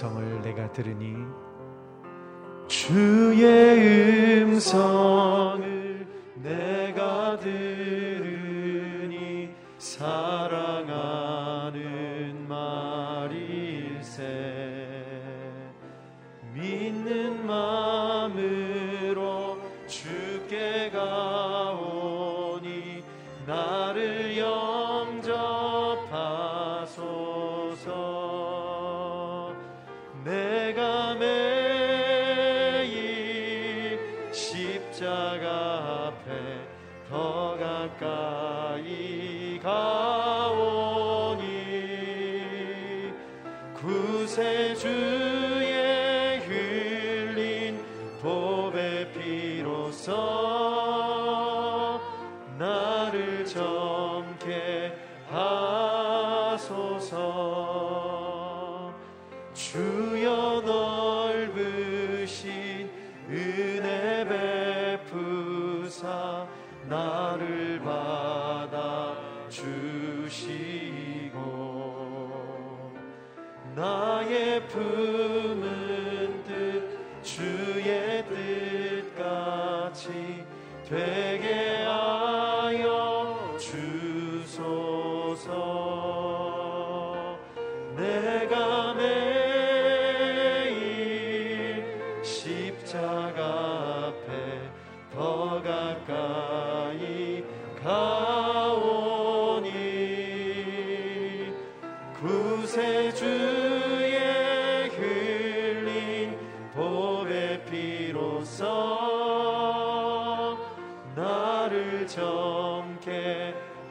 음성을 내가 들으니 주의 음성을 내가 들으니 사랑 야곱의 피로써 나를 점케 하소서. 주여 넓으신 은혜 베푸사 나를 받아 주시고 나의 품 take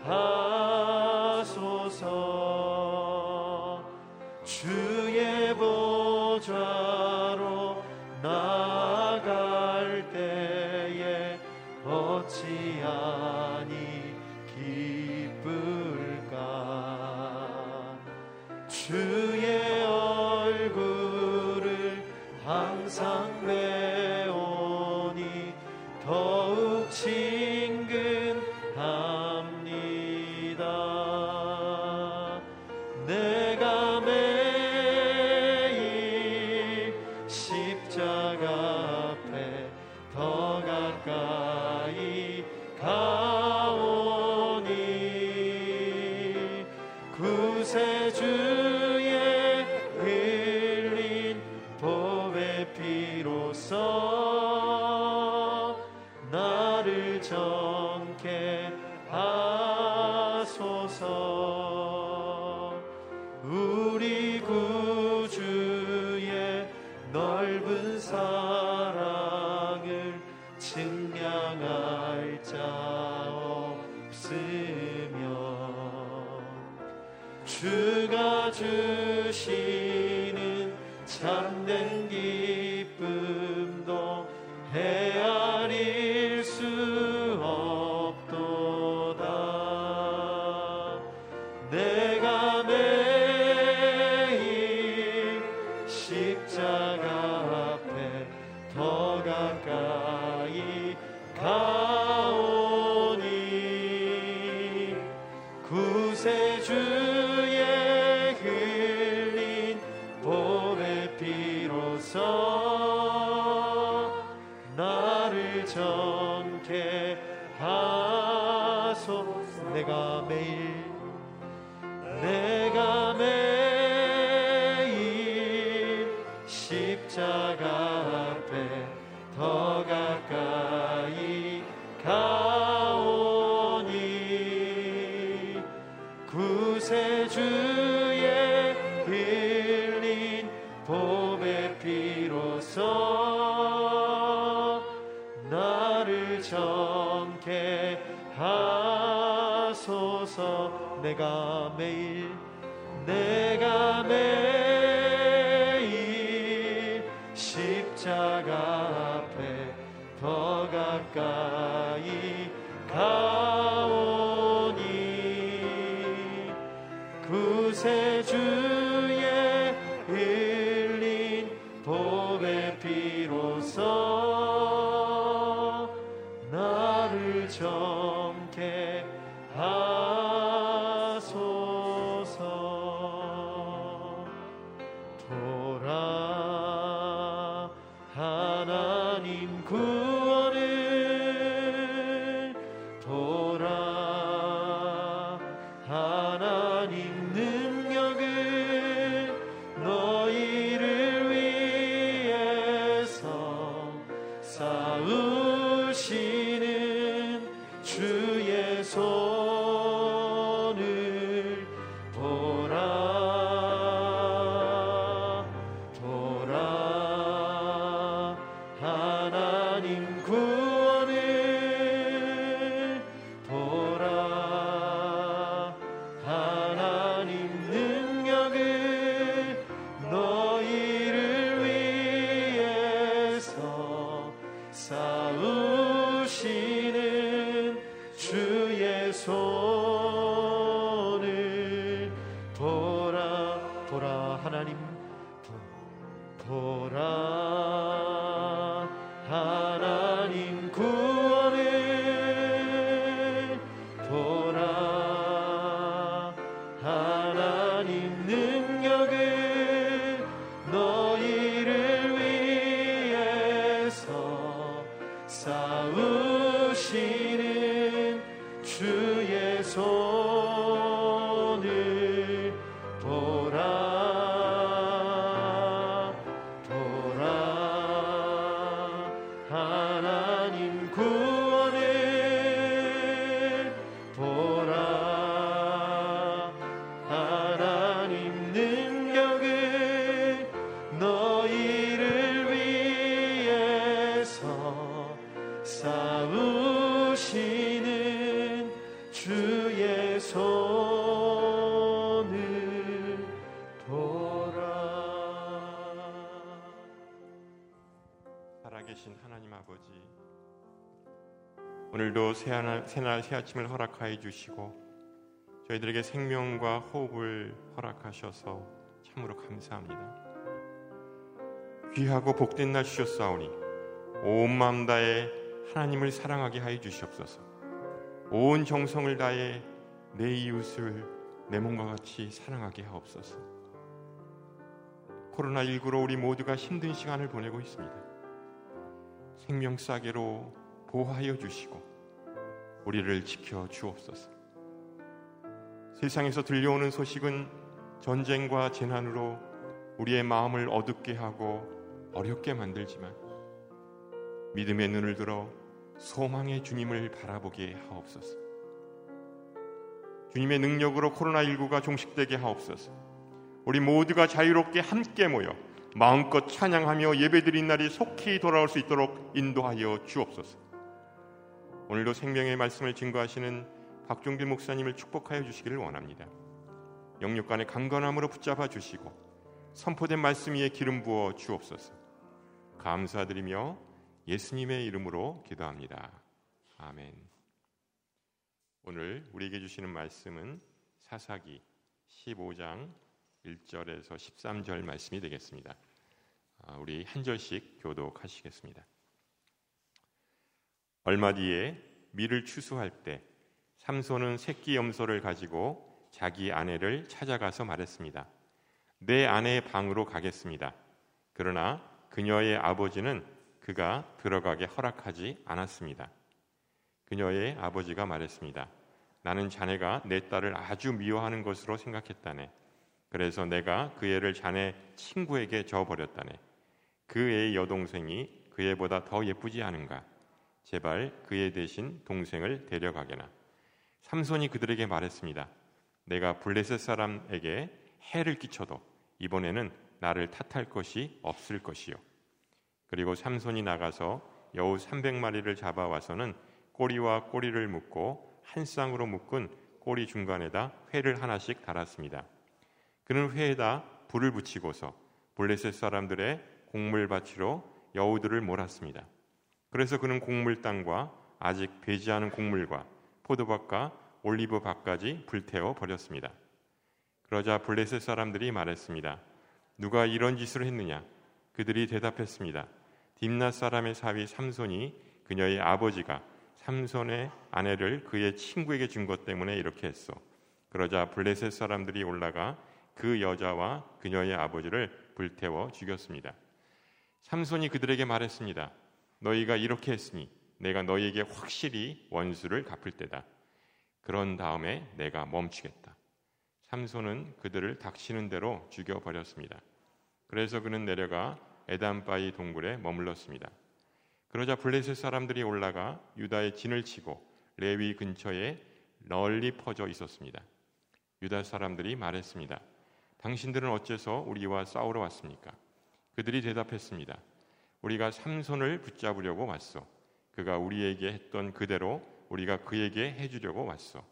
하소서. 주의 보좌 주시 God. 입는 새날, 새날 새 아침을 허락하여 주시고 저희들에게 생명과 호흡을 허락하셔서 참으로 감사합니다. 귀하고 복된 날 주셨사오니 온 마음 다해 하나님을 사랑하게 하여 주시옵소서. 온 정성을 다해 내 이웃을 내 몸과 같이 사랑하게 하옵소서. 코로나19로 우리 모두가 힘든 시간을 보내고 있습니다. 생명 싸게로 보호하여 주시고 우리를 지켜 주옵소서. 세상에서 들려오는 소식은 전쟁과 재난으로 우리의 마음을 어둡게 하고 어렵게 만들지만 믿음의 눈을 들어 소망의 주님을 바라보게 하옵소서. 주님의 능력으로 코로나19가 종식되게 하옵소서. 우리 모두가 자유롭게 함께 모여 마음껏 찬양하며 예배드린 날이 속히 돌아올 수 있도록 인도하여 주옵소서. 오늘도 생명의 말씀을 증거하시는 박종길 목사님을 축복하여 주시기를 원합니다. 영육간의 강건함으로 붙잡아 주시고 선포된 말씀 위에 기름 부어 주옵소서. 감사드리며 예수님의 이름으로 기도합니다. 아멘. 오늘 우리에게 주시는 말씀은 사사기 15장 1절에서 13절 말씀이 되겠습니다. 아, 우리 한 절씩 교독하시겠습니다. 얼마 뒤에 밀을 추수할 때 삼손은 새끼 염소를 가지고 자기 아내를 찾아가서 말했습니다. 내 아내의 방으로 가겠습니다. 그러나 그녀의 아버지는 그가 들어가게 허락하지 않았습니다. 그녀의 아버지가 말했습니다. 나는 자네가 내 딸을 아주 미워하는 것으로 생각했다네. 그래서 내가 그 애를 자네 친구에게 줘버렸다네. 그 애의 여동생이 그 애보다 더 예쁘지 않은가? 제발 그애 대신 동생을 데려가게나. 삼손이 그들에게 말했습니다. 내가 블레셋 사람에게 해를 끼쳐도 이번에는 나를 탓할 것이 없을 것이요. 그리고 삼손이 나가서 여우 300마리를 잡아와서는 꼬리와 꼬리를 묶고 한 쌍으로 묶은 꼬리 중간에다 회를 하나씩 달았습니다. 그는 회에다 불을 붙이고서 블레셋 사람들의 곡물밭으로 여우들을 몰았습니다. 그래서 그는 곡물 땅과 아직 배지 않은 곡물과 포도밭과 올리브밭까지 불태워 버렸습니다. 그러자 블레셋 사람들이 말했습니다. 누가 이런 짓을 했느냐? 그들이 대답했습니다. 딥나 사람의 사위 삼손이 그녀의 아버지가 삼손의 아내를 그의 친구에게 준 것 때문에 이렇게 했어. 그러자 블레셋 사람들이 올라가 그 여자와 그녀의 아버지를 불태워 죽였습니다. 삼손이 그들에게 말했습니다. 너희가 이렇게 했으니 내가 너희에게 확실히 원수를 갚을 때다. 그런 다음에 내가 멈추겠다. 삼손은 그들을 닥치는 대로 죽여 버렸습니다. 그래서 그는 내려가 에담바이 동굴에 머물렀습니다. 그러자 블레셋 사람들이 올라가 유다의 진을 치고 레위 근처에 널리 퍼져 있었습니다. 유다 사람들이 말했습니다. 당신들은 어째서 우리와 싸우러 왔습니까? 그들이 대답했습니다. 우리가 삼손을 붙잡으려고 왔어. 그가 우리에게 했던 그대로 우리가 그에게 해주려고 왔어.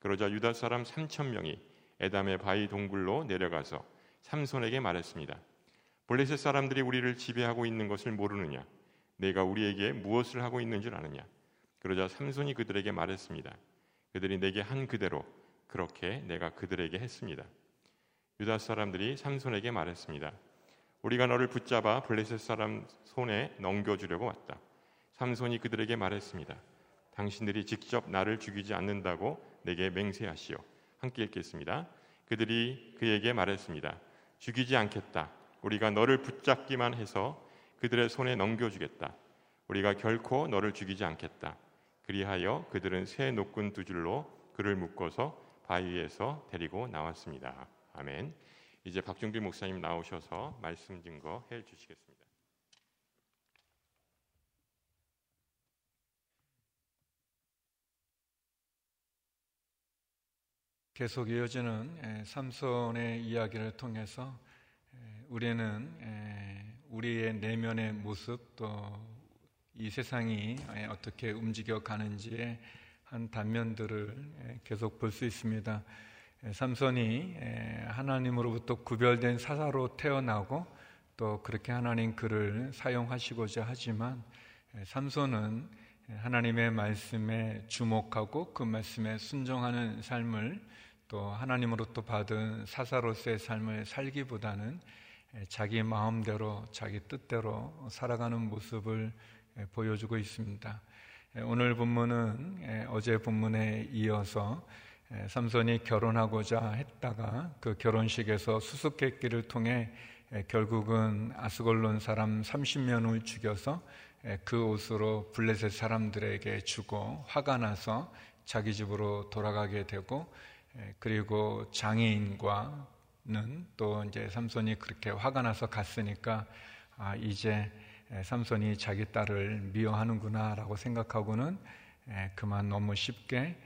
그러자 유다 사람 3천 명이 에담의 바위 동굴로 내려가서 삼손에게 말했습니다. 블레셋 사람들이 우리를 지배하고 있는 것을 모르느냐? 내가 우리에게 무엇을 하고 있는 줄 아느냐? 그러자 삼손이 그들에게 말했습니다. 그들이 내게 한 그대로 그렇게 내가 그들에게 했습니다. 유다 사람들이 삼손에게 말했습니다. 우리가 너를 붙잡아 블레셋 사람 손에 넘겨주려고 왔다. 삼손이 그들에게 말했습니다. 당신들이 직접 나를 죽이지 않는다고 내게 맹세하시오. 함께 읽겠습니다. 그들이 그에게 말했습니다. 죽이지 않겠다. 우리가 너를 붙잡기만 해서 그들의 손에 넘겨주겠다. 우리가 결코 너를 죽이지 않겠다. 그리하여 그들은 새 노끈 두 줄로 그를 묶어서 바위에서 데리고 나왔습니다. 아멘. 이제 박종필 목사님 나오셔서 말씀 증거 해 주시겠습니다. 계속 이어지는 삼손의 이야기를 통해서 우리는 우리의 내면의 모습 또 이 세상이 어떻게 움직여 가는지의 한 단면들을 계속 볼 수 있습니다. 삼손이 하나님으로부터 구별된 사사로 태어나고 또 그렇게 하나님 그를 사용하시고자 하지만 삼손은 하나님의 말씀에 주목하고 그 말씀에 순종하는 삶을 또 하나님으로부터 받은 사사로서의 삶을 살기보다는 자기 마음대로 자기 뜻대로 살아가는 모습을 보여주고 있습니다. 오늘 본문은 어제 본문에 이어서 삼손이 결혼하고자 했다가 그 결혼식에서 수수께끼를 통해 결국은 아스골론 사람 30명을 죽여서 그 옷으로 블레셋 사람들에게 주고 화가 나서 자기 집으로 돌아가게 되고 그리고 장애인과는 또 이제 삼손이 그렇게 화가 나서 갔으니까 아 이제 삼손이 자기 딸을 미워하는구나라고 생각하고는 그만 너무 쉽게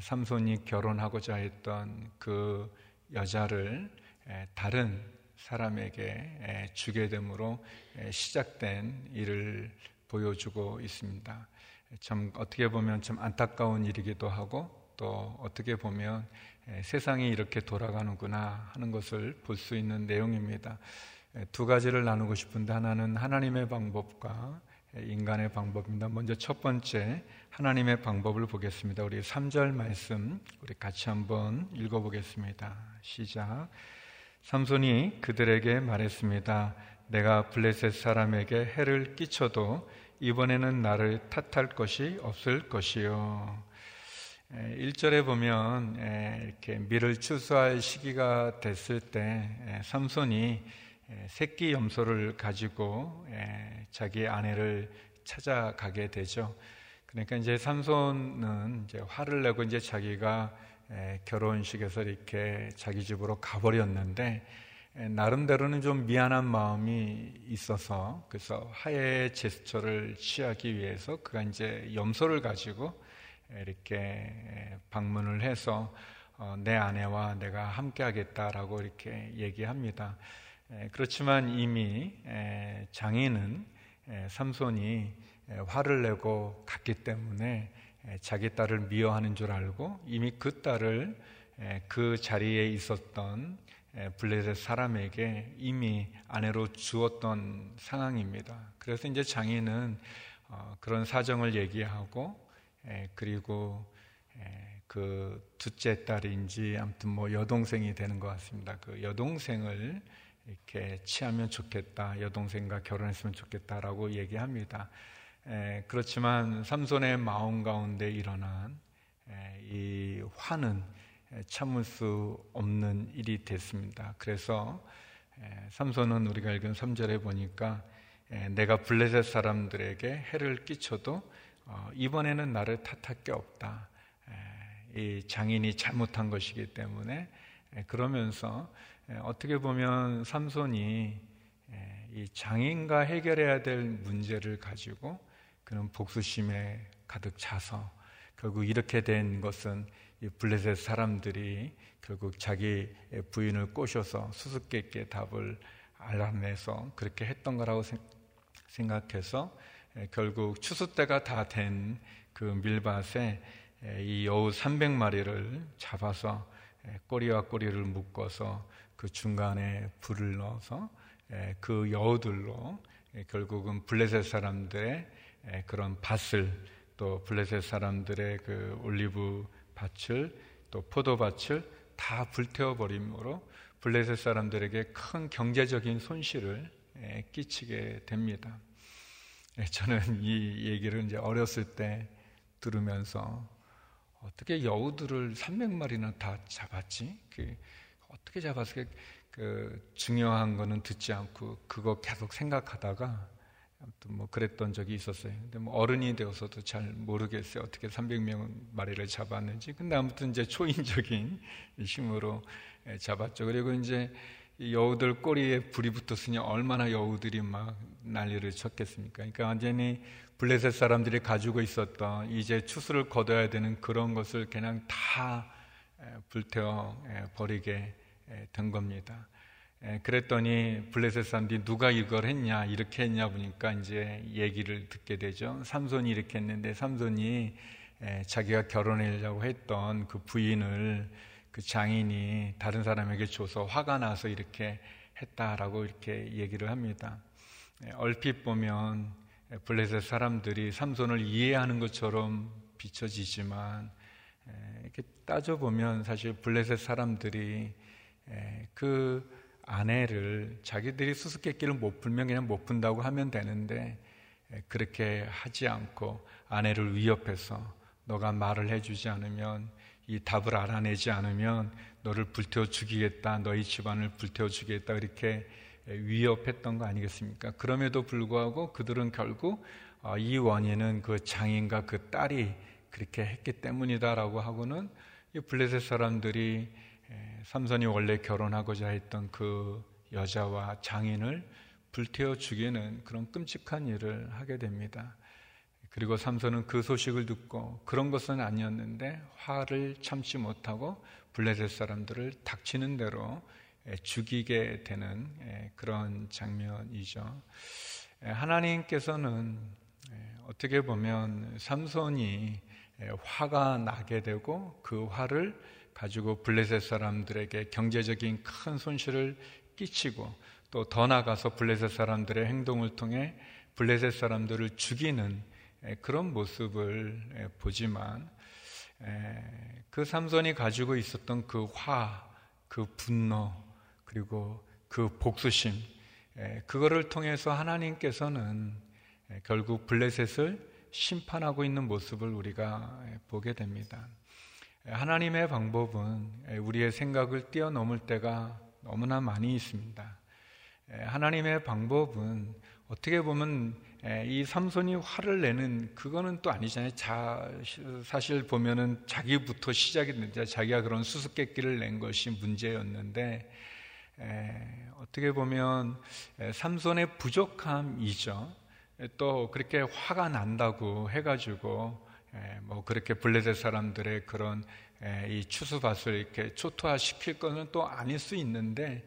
삼손이 결혼하고자 했던 그 여자를 다른 사람에게 주게 됨으로 시작된 일을 보여주고 있습니다. 참 어떻게 보면 참 안타까운 일이기도 하고 또 어떻게 보면 세상이 이렇게 돌아가는구나 하는 것을 볼 수 있는 내용입니다. 두 가지를 나누고 싶은데 하나는 하나님의 방법과 인간의 방법입니다. 먼저 첫 번째 하나님의 방법을 보겠습니다. 우리 3절 말씀 우리 같이 한번 읽어 보겠습니다. 시작. 삼손이 그들에게 말했습니다. 내가 블레셋 사람에게 해를 끼쳐도 이번에는 나를 탓할 것이 없을 것이요. 1절에 보면 이렇게 밀을 추수할 시기가 됐을 때 삼손이 새끼 염소를 가지고 자기 아내를 찾아가게 되죠. 그러니까 이제 삼손은 이제 화를 내고 이제 자기가 결혼식에서 이렇게 자기 집으로 가버렸는데 나름대로는 좀 미안한 마음이 있어서 그래서 화해의 제스처를 취하기 위해서 그가 이제 염소를 가지고 이렇게 방문을 해서 어, 내 아내와 내가 함께하겠다라고 이렇게 얘기합니다. 그렇지만 이미 장인은 삼손이 화를 내고 갔기 때문에 자기 딸을 미워하는 줄 알고 이미 그 딸을 그 자리에 있었던 블레셋 사람에게 이미 아내로 주었던 상황입니다. 그래서 이제 장인은 어, 그런 사정을 얘기하고 그리고 그 둘째 딸인지 아무튼 뭐 여동생이 되는 것 같습니다. 그 여동생을 이렇게 취하면 좋겠다, 여동생과 결혼했으면 좋겠다라고 얘기합니다. 에, 그렇지만 삼손의 마음 가운데 일어난 에, 이 화는 참을 수 없는 일이 됐습니다. 그래서 에, 삼손은 우리가 읽은 3절에 보니까 내가 블레셋 사람들에게 해를 끼쳐도 어, 이번에는 나를 탓할 게 없다. 이 장인이 잘못한 것이기 때문에 그러면서 어떻게 보면 삼손이 이 장인과 해결해야 될 문제를 가지고 그는 복수심에 가득 차서 결국 이렇게 된 것은 이 블레셋 사람들이 결국 자기 부인을 꼬셔서 수수께끼의 답을 알아내서 그렇게 했던 거라고 생각해서 결국 추수 때가 다 된 그 밀밭에 이 여우 300마리를 잡아서 꼬리와 꼬리를 묶어서 그 중간에 불을 넣어서 그 여우들로 결국은 블레셋 사람들의 그런 밭을 또 블레셋 사람들의 그 올리브 밭을 또 포도밭을 다 불태워 버림으로 블레셋 사람들에게 큰 경제적인 손실을 끼치게 됩니다. 저는 이 얘기를 이제 어렸을 때 들으면서 어떻게 여우들을 300마리나 다 잡았지? 그 어떻게 잡았을까? 그 중요한 거는 듣지 않고 그거 계속 생각하다가 아무튼 뭐 그랬던 적이 있었어요. 근데 뭐 어른이 되어서도 잘 모르겠어요. 어떻게 300명 마리를 잡았는지. 근데 아무튼 이제 초인적인 힘으로 잡았죠. 그리고 이제 여우들 꼬리에 불이 붙었으니 얼마나 여우들이 막 난리를 쳤겠습니까? 그러니까 완전히 블레셋 사람들이 가지고 있었던 이제 추수를 거둬야 되는 그런 것을 그냥 다 불태워 버리게 된 겁니다. 그랬더니 블레셋 사람들이 누가 이걸 했냐 이렇게 했냐 보니까 이제 얘기를 듣게 되죠. 삼손이 이렇게 했는데 삼손이 자기가 결혼하려고 했던 그 부인을 그 장인이 다른 사람에게 줘서 화가 나서 이렇게 했다라고 이렇게 얘기를 합니다. 얼핏 보면 블레셋 사람들이 삼손을 이해하는 것처럼 비춰지지만 이렇게 따져 보면 사실 블레셋 사람들이 그 아내를 자기들이 수수께끼를 못 풀면 그냥 못 푼다고 하면 되는데 그렇게 하지 않고 아내를 위협해서 너가 말을 해주지 않으면 이 답을 알아내지 않으면 너를 불태워 죽이겠다, 너희 집안을 불태워 죽이겠다 이렇게 위협했던 거 아니겠습니까? 그럼에도 불구하고 그들은 결국 어, 이 원인은 그 장인과 그 딸이 그렇게 했기 때문이다라고 하고는 이 블레셋 사람들이 삼손이 원래 결혼하고자 했던 그 여자와 장인을 불태워 죽이는 그런 끔찍한 일을 하게 됩니다. 그리고 삼손은 그 소식을 듣고 그런 것은 아니었는데 화를 참지 못하고 블레셋 사람들을 닥치는 대로 죽이게 되는 그런 장면이죠. 하나님께서는 어떻게 보면 삼손이 화가 나게 되고 그 화를 가지고 블레셋 사람들에게 경제적인 큰 손실을 끼치고 또 더 나가서 블레셋 사람들의 행동을 통해 블레셋 사람들을 죽이는 그런 모습을 보지만 그 삼손이 가지고 있었던 그 화, 그 분노, 그리고 그 복수심, 그거를 통해서 하나님께서는 결국 블레셋을 심판하고 있는 모습을 우리가 보게 됩니다. 하나님의 방법은 우리의 생각을 뛰어넘을 때가 너무나 많이 있습니다. 하나님의 방법은 어떻게 보면 이 삼손이 화를 내는 그거는 또 아니잖아요. 자, 사실 보면은 자기부터 시작이 됐는데 자기가 그런 수수께끼를 낸 것이 문제였는데 에, 어떻게 보면 에, 삼손의 부족함이죠. 에, 또 그렇게 화가 난다고 해가지고 뭐 그렇게 블레셋 사람들의 그런 이 추수밭을 이렇게 초토화시킬 것은 또 아닐 수 있는데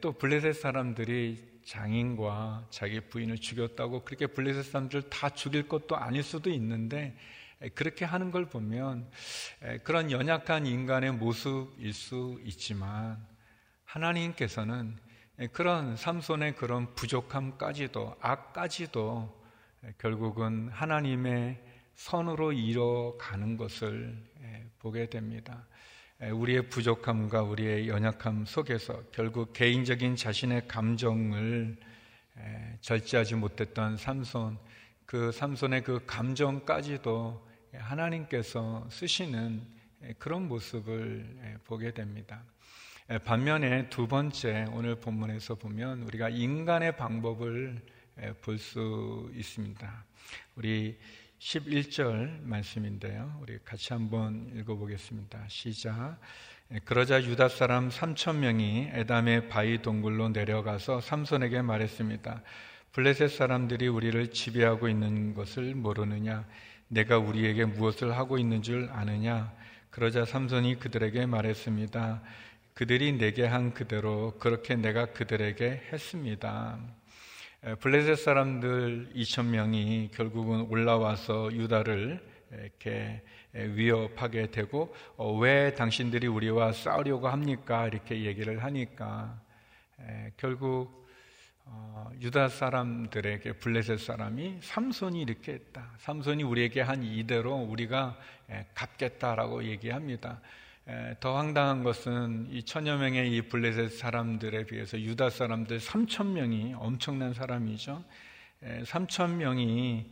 또 블레셋 사람들이 장인과 자기 부인을 죽였다고 그렇게 블레셋 사람들 다 죽일 것도 아닐 수도 있는데 그렇게 하는 걸 보면 그런 연약한 인간의 모습일 수 있지만 하나님께서는 그런 삼손의 그런 부족함까지도 악까지도 결국은 하나님의 선으로 이뤄가는 것을 보게 됩니다. 우리의 부족함과 우리의 연약함 속에서 결국 개인적인 자신의 감정을 절제하지 못했던 삼손, 그 삼손의 그 감정까지도 하나님께서 쓰시는 그런 모습을 보게 됩니다. 반면에 두 번째 오늘 본문에서 보면 우리가 인간의 방법을 볼 수 있습니다. 우리 11절 말씀인데요. 우리 같이 한번 읽어보겠습니다. 시작. 그러자 유다 사람 3천 명이 에담의 바위 동굴로 내려가서 삼손에게 말했습니다. 블레셋 사람들이 우리를 지배하고 있는 것을 모르느냐? 내가 우리에게 무엇을 하고 있는 줄 아느냐? 그러자 삼손이 그들에게 말했습니다. 그들이 내게 한 그대로 그렇게 내가 그들에게 했습니다. 블레셋 사람들 2천 명이 결국은 올라와서 유다를 이렇게 위협하게 되고 어, 왜 당신들이 우리와 싸우려고 합니까? 이렇게 얘기를 하니까 결국 어, 유다 사람들에게 블레셋 사람이 삼손이 이렇게 했다. 삼손이 우리에게 한 이대로 우리가 갚겠다라고 얘기합니다. 더 황당한 것은 이 천여 명의 이 블레셋 사람들에 비해서 유다 사람들 3천 명이 엄청난 사람이죠. 3천 명이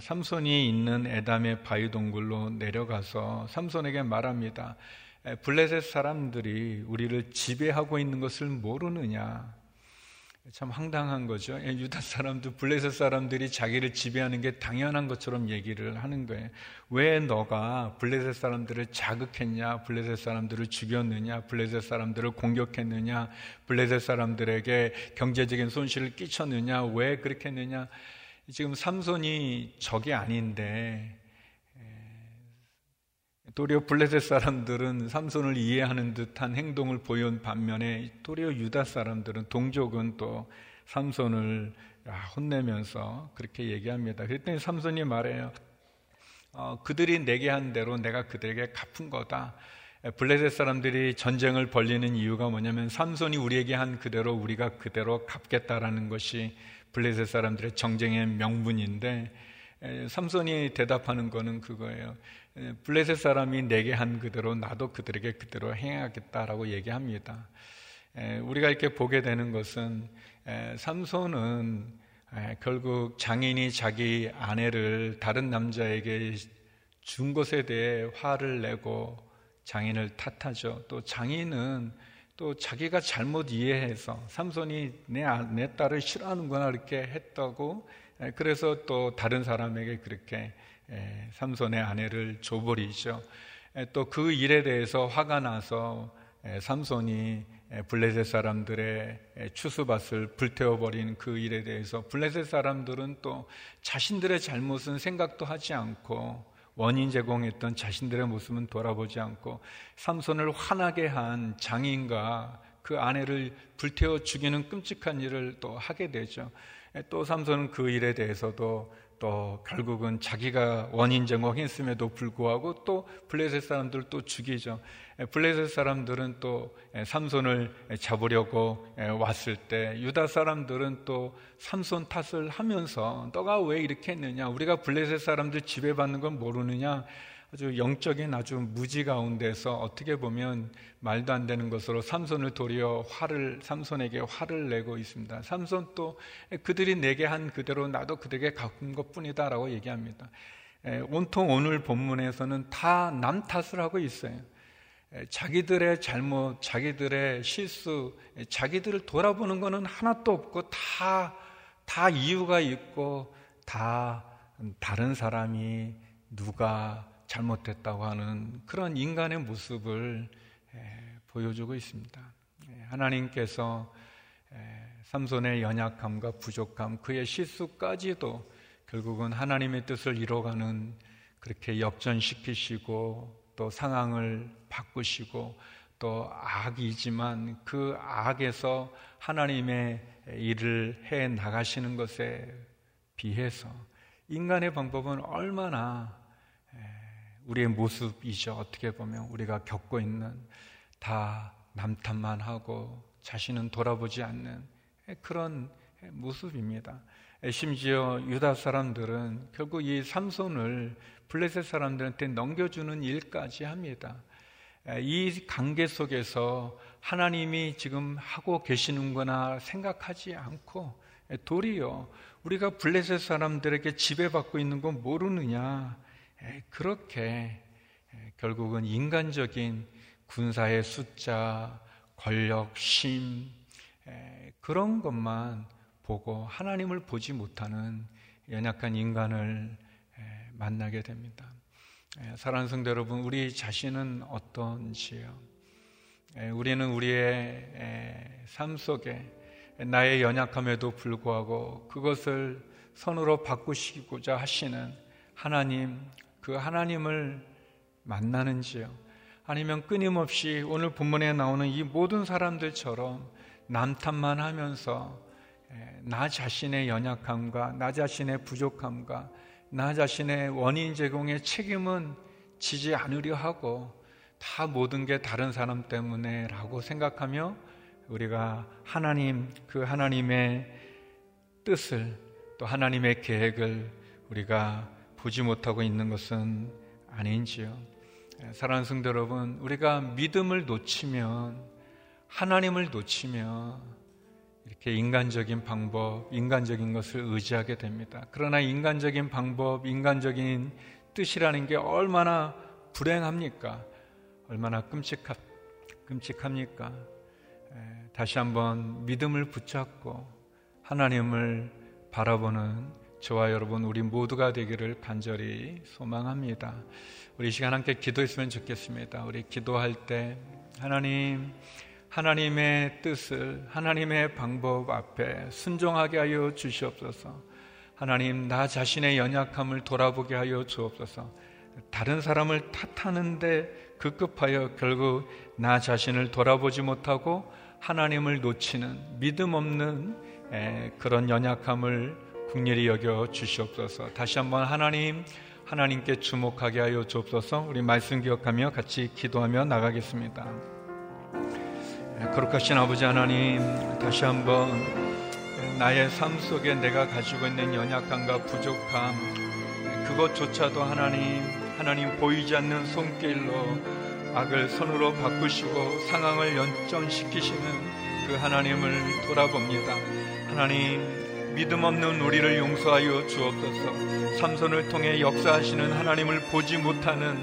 삼손이 있는 에담의 바위 동굴로 내려가서 삼손에게 말합니다. 블레셋 사람들이 우리를 지배하고 있는 것을 모르느냐? 참 황당한 거죠. 예, 유다 사람들, 블레셋 사람들이 자기를 지배하는 게 당연한 것처럼 얘기를 하는 거예요. 왜 너가 블레셋 사람들을 자극했냐? 블레셋 사람들을 죽였느냐? 블레셋 사람들을 공격했느냐? 블레셋 사람들에게 경제적인 손실을 끼쳤느냐? 왜 그렇게 했느냐? 지금 삼손이 적이 아닌데 도리어 블레셋 사람들은 삼손을 이해하는 듯한 행동을 보인 반면에 도리어 유다 사람들은 동족은 또 삼손을 혼내면서 그렇게 얘기합니다. 그랬더니 삼손이 말해요. 어, 그들이 내게 한 대로 내가 그들에게 갚은 거다. 블레셋 사람들이 전쟁을 벌리는 이유가 뭐냐면 삼손이 우리에게 한 그대로 우리가 그대로 갚겠다라는 것이 블레셋 사람들의 정쟁의 명분인데 삼손이 대답하는 거는 그거예요. 블레셋 사람이 내게 한 그대로 나도 그들에게 그대로 행하겠다라고 얘기합니다. 우리가 이렇게 보게 되는 것은 삼손은 결국 장인이 자기 아내를 다른 남자에게 준 것에 대해 화를 내고 장인을 탓하죠. 또 장인은 또 자기가 잘못 이해해서 삼손이 내, 아, 내 딸을 싫어하는구나 이렇게 했다고 그래서 또 다른 사람에게 그렇게 삼손의 아내를 줘버리죠. 또 그 일에 대해서 화가 나서 삼손이 블레셋 사람들의 추수밭을 불태워버린 그 일에 대해서 블레셋 사람들은 또 자신들의 잘못은 생각도 하지 않고 원인 제공했던 자신들의 모습은 돌아보지 않고 삼손을 화나게 한 장인과 그 아내를 불태워 죽이는 끔찍한 일을 또 하게 되죠. 또 삼손은 그 일에 대해서도 또 결국은 자기가 원인 제공했음에도 불구하고 또 블레셋 사람들 또 죽이죠. 블레셋 사람들은 또 삼손을 잡으려고 왔을 때 유다 사람들은 또 삼손 탓을 하면서 너가 왜 이렇게 했느냐? 우리가 블레셋 사람들 지배받는 건 모르느냐? 아주 영적인 아주 무지 가운데서 어떻게 보면 말도 안 되는 것으로 삼손을 도리어 화를 삼손에게 화를 내고 있습니다. 삼손 또 그들이 내게 한 그대로 나도 그들에게 갚은 것뿐이다라고 얘기합니다. 온통 오늘 본문에서는 다 남 탓을 하고 있어요. 자기들의 잘못, 자기들의 실수, 자기들을 돌아보는 것은 하나도 없고 다, 다 이유가 있고 다 다른 사람이 누가 잘못됐다고 하는 그런 인간의 모습을 보여주고 있습니다. 하나님께서 삼손의 연약함과 부족함, 그의 실수까지도 결국은 하나님의 뜻을 이뤄가는 그렇게 역전시키시고 또 상황을 바꾸시고 또 악이지만 그 악에서 하나님의 일을 해 나가시는 것에 비해서 인간의 방법은 얼마나 우리의 모습이죠. 어떻게 보면 우리가 겪고 있는 다 남탓만 하고 자신은 돌아보지 않는 그런 모습입니다. 심지어 유다 사람들은 결국 이 삼손을 블레셋 사람들한테 넘겨주는 일까지 합니다. 이 관계 속에서 하나님이 지금 하고 계시는구나 생각하지 않고 도리어 우리가 블레셋 사람들에게 지배받고 있는 건 모르느냐 그렇게 결국은 인간적인 군사의 숫자, 권력, 심 그런 것만 보고 하나님을 보지 못하는 연약한 인간을 만나게 됩니다. 사랑하는 성도 여러분, 우리 자신은 어떤지요? 우리는 우리의 삶 속에 나의 연약함에도 불구하고 그것을 선으로 바꾸시고자 하시는 하나님, 그 하나님을 만나는지요? 아니면 끊임없이 오늘 본문에 나오는 이 모든 사람들처럼 남탓만 하면서 나 자신의 연약함과 나 자신의 부족함과 나 자신의 원인 제공의 책임은 지지 않으려 하고 다 모든 게 다른 사람 때문에 라고 생각하며 우리가 하나님, 그 하나님의 뜻을 또 하나님의 계획을 우리가 보지 못하고 있는 것은 아닌지요. 사랑하는 성도 여러분, 우리가 믿음을 놓치면 하나님을 놓치면 이렇게 인간적인 방법, 인간적인 것을 의지하게 됩니다. 그러나 인간적인 방법, 인간적인 뜻이라는 게 얼마나 불행합니까? 얼마나 끔찍합, 끔찍합니까? 다시 한번 믿음을 붙잡고 하나님을 바라보는 저와 여러분 우리 모두가 되기를 간절히 소망합니다. 우리 시간 함께 기도했으면 좋겠습니다. 우리 기도할 때 하나님 하나님의 뜻을 하나님의 방법 앞에 순종하게 하여 주시옵소서. 하나님 나 자신의 연약함을 돌아보게 하여 주옵소서. 다른 사람을 탓하는데 급급하여 결국 나 자신을 돌아보지 못하고 하나님을 놓치는 믿음 없는 그런 연약함을 국렬히 여겨 주시옵소서. 다시 한번 하나님 하나님께 주목하게 하여 주옵소서. 우리 말씀 기억하며 같이 기도하며 나가겠습니다. 거룩하신 아버지 하나님, 다시 한번 나의 삶 속에 내가 가지고 있는 연약함과 부족함, 그것조차도 하나님, 하나님 보이지 않는 손길로 악을 손으로 바꾸시고 상황을 연전시키시는 그 하나님을 돌아봅니다. 하나님, 믿음 없는 우리를 용서하여 주옵소서. 삼손을 통해 역사하시는 하나님을 보지 못하는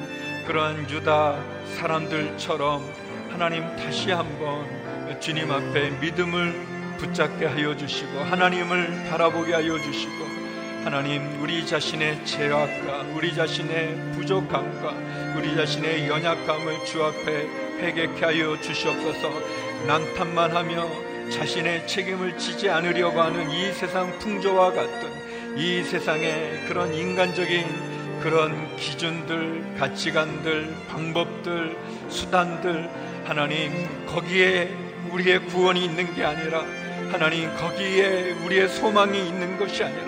그러한 유다 사람들처럼 하나님 다시 한번 주님 앞에 믿음을 붙잡게 하여 주시고 하나님을 바라보게 하여 주시고 하나님 우리 자신의 죄악과 우리 자신의 부족함과 우리 자신의 연약함을 주 앞에 회개케 하여 주시옵소서 난탄만 하며 자신의 책임을 지지 않으려고 하는 이 세상 풍조와 같은 이 세상의 그런 인간적인 그런 기준들, 가치관들, 방법들, 수단들, 하나님, 거기에 우리의 구원이 있는 게 아니라, 하나님, 거기에 우리의 소망이 있는 것이 아니라,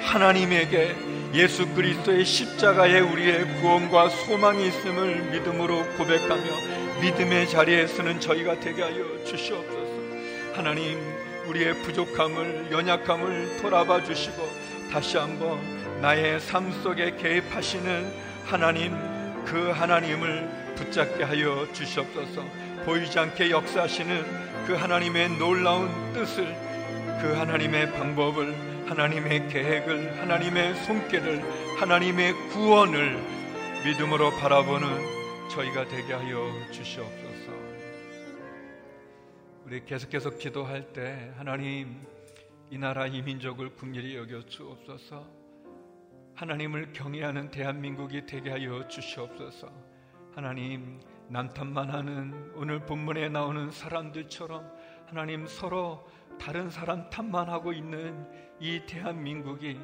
하나님에게 예수 그리스도의 십자가에 우리의 구원과 소망이 있음을 믿음으로 고백하며 믿음의 자리에 서는 저희가 되게 하여 주시옵소서. 하나님 우리의 부족함을 연약함을 돌아봐 주시고 다시 한번 나의 삶 속에 개입하시는 하나님 그 하나님을 붙잡게 하여 주시옵소서. 보이지 않게 역사하시는 그 하나님의 놀라운 뜻을 그 하나님의 방법을 하나님의 계획을 하나님의 손길을 하나님의 구원을 믿음으로 바라보는 저희가 되게 하여 주시옵소서 우리 계속해서 기도할 때 하나님 이 나라 이 민족을 국률이 여겨 주옵소서. 하나님을 경외하는 대한민국이 되게 하여 주시옵소서. 하나님 남탓만 하는 오늘 본문에 나오는 사람들처럼 하나님 서로 다른 사람 탓만 하고 있는 이 대한민국이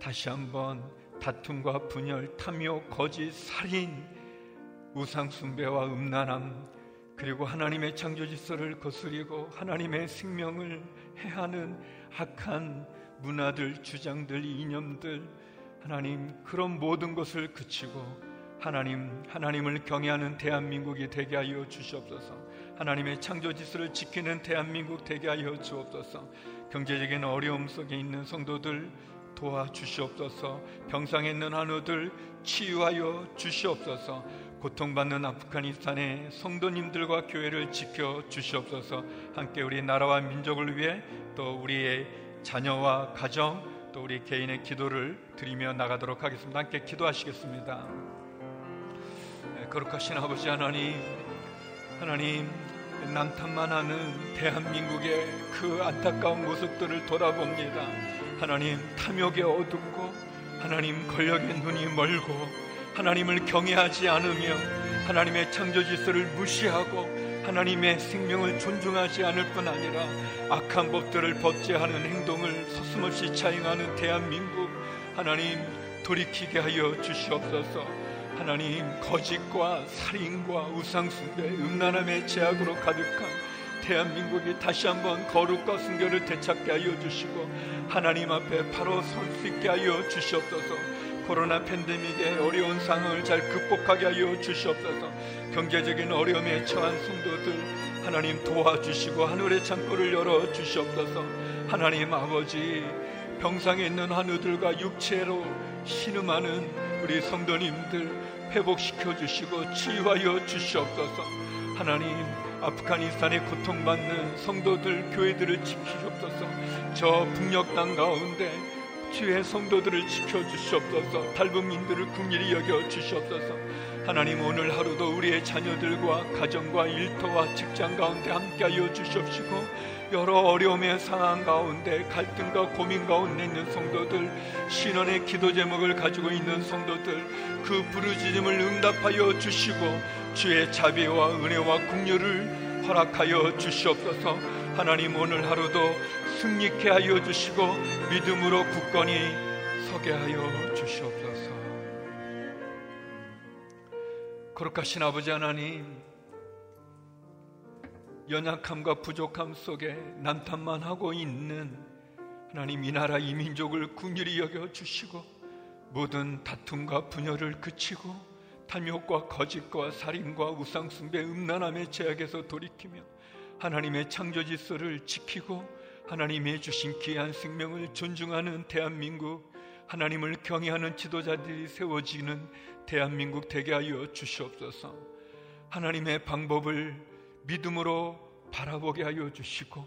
다시 한번 다툼과 분열, 탐욕, 거짓, 살인, 우상숭배와 음란함 그리고 하나님의 창조 질서를 거스리고 하나님의 생명을 해하는 악한 문화들, 주장들, 이념들, 하나님 그런 모든 것을 그치고 하나님, 하나님을 경외하는 대한민국이 되게 하여 주시옵소서. 하나님의 창조 질서를 지키는 대한민국 되게 하여 주옵소서. 경제적인 어려움 속에 있는 성도들 도와주시옵소서. 병상에 있는 한우들 치유하여 주시옵소서. 고통받는 아프가니스탄의 성도님들과 교회를 지켜 주시옵소서. 함께 우리 나라와 민족을 위해 또 우리의 자녀와 가정 또 우리 개인의 기도를 드리며 나가도록 하겠습니다. 함께 기도하시겠습니다. 네, 거룩하신 아버지 하나님, 하나님 남탓만 하는 대한민국의 그 안타까운 모습들을 돌아봅니다. 하나님 탐욕에 어둡고 하나님 권력의 눈이 멀고 하나님을 경외하지 않으며 하나님의 창조 질서를 무시하고 하나님의 생명을 존중하지 않을 뿐 아니라 악한 법들을 법제하는 행동을 서슴없이 차행하는 대한민국 하나님 돌이키게 하여 주시옵소서. 하나님 거짓과 살인과 우상숭배 음란함의 제약으로 가득한 대한민국이 다시 한번 거룩과 순결을 되찾게 하여 주시고 하나님 앞에 바로 설 수 있게 하여 주시옵소서 코로나 팬데믹의 어려운 상황을 잘 극복하게 하여 주시옵소서 경제적인 어려움에 처한 성도들 하나님 도와주시고 하늘의 창고를 열어 주시옵소서 하나님 아버지 병상에 있는 한우들과 육체로 신음하는 우리 성도님들 회복시켜 주시고 치유하여 주시옵소서. 하나님 아프가니스탄에 고통받는 성도들 교회들을 지키시옵소서. 저 북녘 땅 가운데 주의 성도들을 지켜 주시옵소서. 탈북민들을 국리히 여겨 주시옵소서. 하나님 오늘 하루도 우리의 자녀들과 가정과 일터와 직장 가운데 함께하여 주시옵시고 여러 어려움의 상황 가운데 갈등과 고민 가운데 있는 성도들 신원의 기도 제목을 가지고 있는 성도들 그 부르짖음을 응답하여 주시고 주의 자비와 은혜와 국류를 허락하여 주시옵소서 하나님 오늘 하루도 승리케 하여 주시고 믿음으로 굳건히 서게 하여 주시옵소서. 거룩하신 아버지 하나님 연약함과 부족함 속에 남탓만 하고 있는 하나님 이 나라 이 민족을 궁휼히 여겨 주시고 모든 다툼과 분열을 그치고 탐욕과 거짓과 살인과 우상숭배 음란함의 제약에서 돌이키며 하나님의 창조 질서를 지키고 하나님의 주신 귀한 생명을 존중하는 대한민국 하나님을 경외하는 지도자들이 세워지는 대한민국 되게 하여 주시옵소서 하나님의 방법을 믿음으로 바라보게 하여 주시고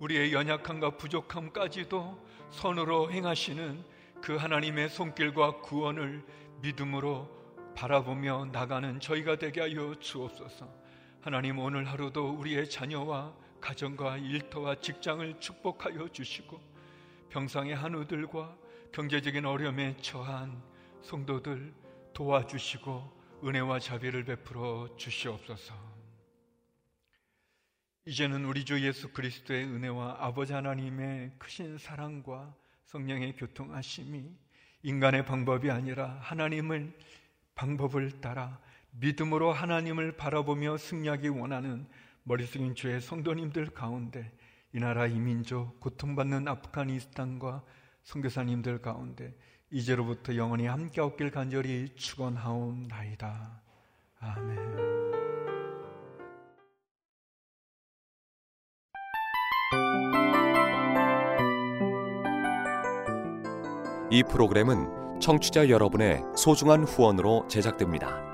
우리의 연약함과 부족함까지도 선으로 행하시는 그 하나님의 손길과 구원을 믿음으로 바라보며 나가는 저희가 되게 하여 주옵소서. 하나님 오늘 하루도 우리의 자녀와 가정과 일터와 직장을 축복하여 주시고 병상의 한우들과 경제적인 어려움에 처한 성도들 도와주시고 은혜와 자비를 베풀어 주시옵소서. 이제는 우리 주 예수 그리스도의 은혜와 아버지 하나님의 크신 사랑과 성령의 교통하심이 인간의 방법이 아니라 하나님을 방법을 따라 믿음으로 하나님을 바라보며 승리하기 원하는 머리 숙인 주의 성도님들 가운데 이 나라 이민족 고통받는 아프가니스탄과 선교사님들 가운데 이제로부터 영원히 함께 없길 간절히 축원하옵나이다. 아멘. 이 프로그램은 청취자 여러분의 소중한 후원으로 제작됩니다.